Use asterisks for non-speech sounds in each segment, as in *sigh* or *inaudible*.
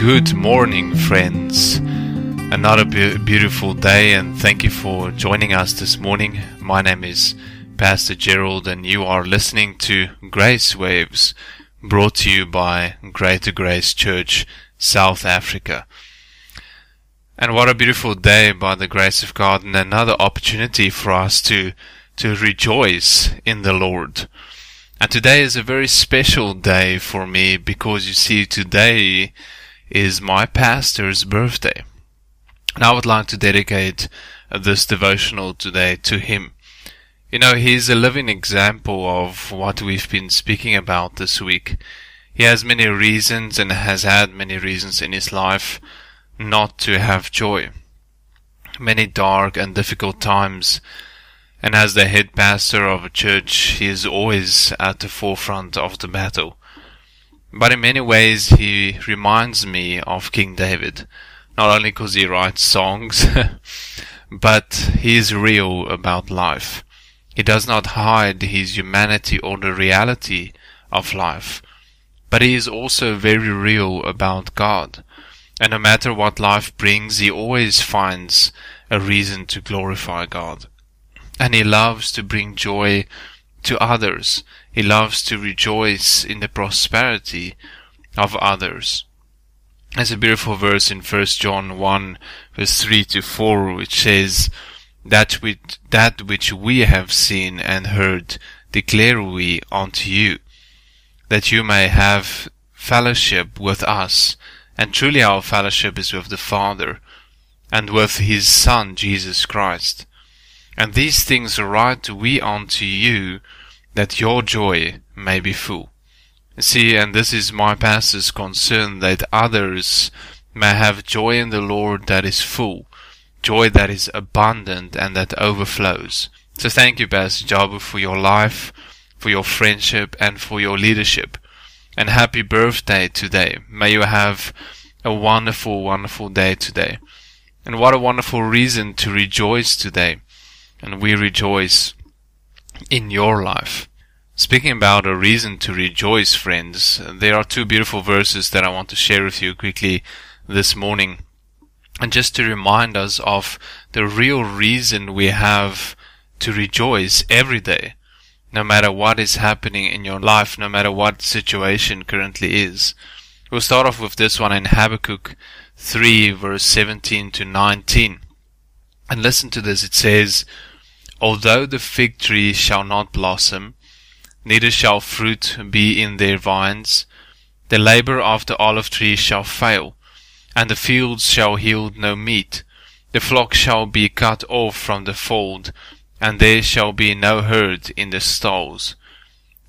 Good morning, friends. Another be- beautiful day, and thank you for joining us this morning. My name is Pastor Gerald, and you are listening to Grace Waves, brought to you by Greater Grace Church, South Africa. And what a beautiful day by the grace of God, and another opportunity for us to to rejoice in the Lord. And today is a very special day for me because you see, today is my pastor's birthday. And I would like to dedicate this devotional today to him. You know, he's a living example of what we've been speaking about this week. He has many reasons and has had many reasons in his life not to have joy. Many dark and difficult times. And as the head pastor of a church, he is always at the forefront of the battle. But in many ways, he reminds me of King David. Not only because he writes songs, *laughs* but he is real about life. He does not hide his humanity or the reality of life. But he is also very real about God. And no matter what life brings, he always finds a reason to glorify God. And he loves to bring joy to others. He loves to rejoice in the prosperity of others. There's a beautiful verse in 1 John 1 verse 3 to 4 which says, that which, that which we have seen and heard declare we unto you, that you may have fellowship with us, and truly our fellowship is with the Father, and with his Son Jesus Christ. And these things write we unto you, that your joy may be full. See, and this is my pastor's concern that others may have joy in the Lord that is full, joy that is abundant and that overflows. So thank you, Pastor Jabu, for your life, for your friendship, and for your leadership. And happy birthday today. May you have a wonderful, wonderful day today. And what a wonderful reason to rejoice today. And we rejoice in your life. Speaking about a reason to rejoice, friends, there are two beautiful verses that I want to share with you quickly this morning. And just to remind us of the real reason we have to rejoice every day, no matter what is happening in your life, no matter what situation currently is. We'll start off with this one in Habakkuk 3 verse 17 to 19. And listen to this. It says, Although the fig tree shall not blossom, neither shall fruit be in their vines, the labor of the olive tree shall fail, and the fields shall yield no meat. The flock shall be cut off from the fold, and there shall be no herd in the stalls.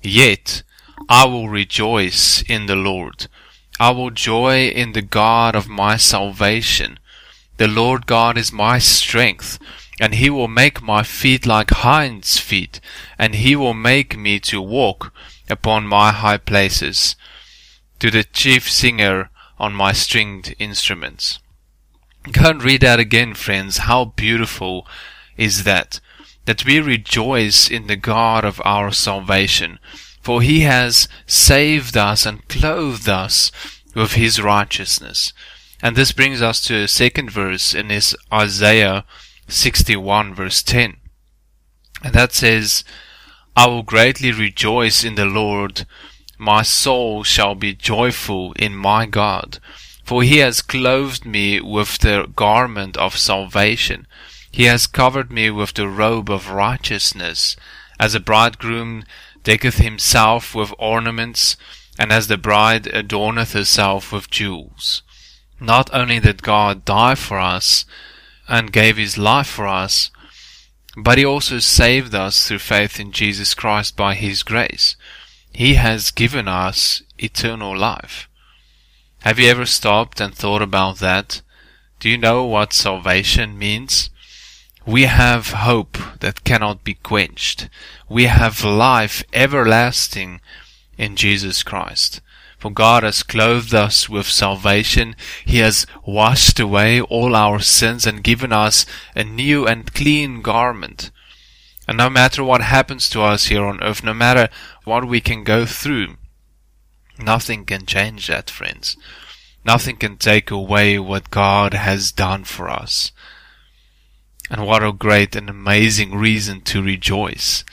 Yet I will rejoice in the Lord. I will joy in the God of my salvation. The Lord God is my strength and he will make my feet like hinds feet, and he will make me to walk upon my high places, to the chief singer on my stringed instruments. Go and read that again, friends. How beautiful is that? That we rejoice in the God of our salvation, for he has saved us and clothed us with his righteousness. And this brings us to a second verse in this Isaiah 61 verse 10. And that says, I will greatly rejoice in the Lord. My soul shall be joyful in my God. For he has clothed me with the garment of salvation. He has covered me with the robe of righteousness. As a bridegroom decketh himself with ornaments, and as the bride adorneth herself with jewels. Not only did God die for us, and gave his life for us, but he also saved us through faith in Jesus Christ by his grace. He has given us eternal life. Have you ever stopped and thought about that? Do you know what salvation means? We have hope that cannot be quenched. We have life everlasting in Jesus Christ. For God has clothed us with salvation. He has washed away all our sins and given us a new and clean garment. And no matter what happens to us here on earth, no matter what we can go through, nothing can change that, friends. Nothing can take away what God has done for us. And what a great and amazing reason to rejoice.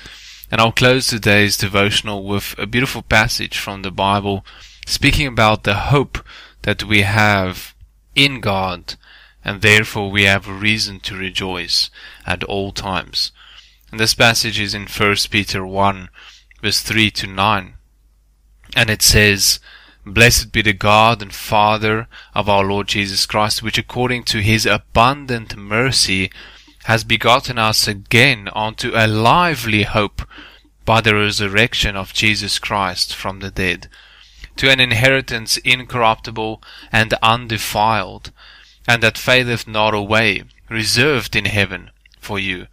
And I'll close today's devotional with a beautiful passage from the Bible speaking about the hope that we have in God and therefore we have reason to rejoice at all times. And this passage is in 1 Peter 1 verse 3 to 9. And it says, Blessed be the God and Father of our Lord Jesus Christ, which according to his abundant mercy has begotten us again unto a lively hope by the resurrection of Jesus Christ from the dead, to an inheritance incorruptible and undefiled, and that fadeth not away, reserved in heaven for you,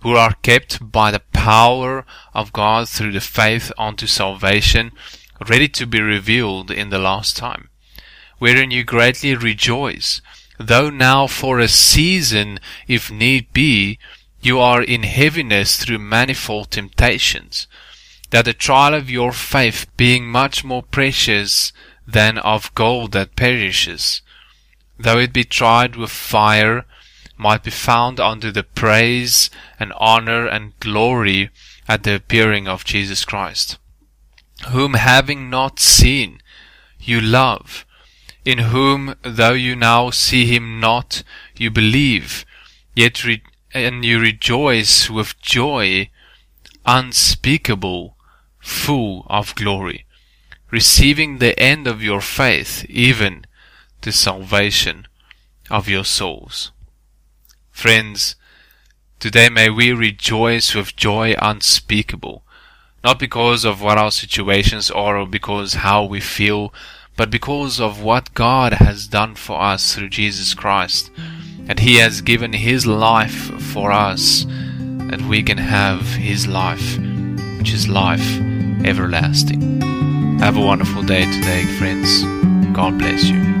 who are kept by the power of God through the faith unto salvation, ready to be revealed in the last time, wherein you greatly rejoice, though now for a season, if need be, you are in heaviness through manifold temptations, that the trial of your faith, being much more precious than of gold that perishes, though it be tried with fire, might be found unto the praise and honor and glory at the appearing of Jesus Christ whom having not seen, you love, in whom, though you now see him not, you believe, yet re- and you rejoice with joy unspeakable, full of glory, receiving the end of your faith, even the salvation of your souls. Friends, today may we rejoice with joy unspeakable, not because of what our situations are or because how we feel, but because of what God has done for us through Jesus Christ. that He has given His life for us, that we can have His life, which is life everlasting. Have a wonderful day today, friends. God bless you.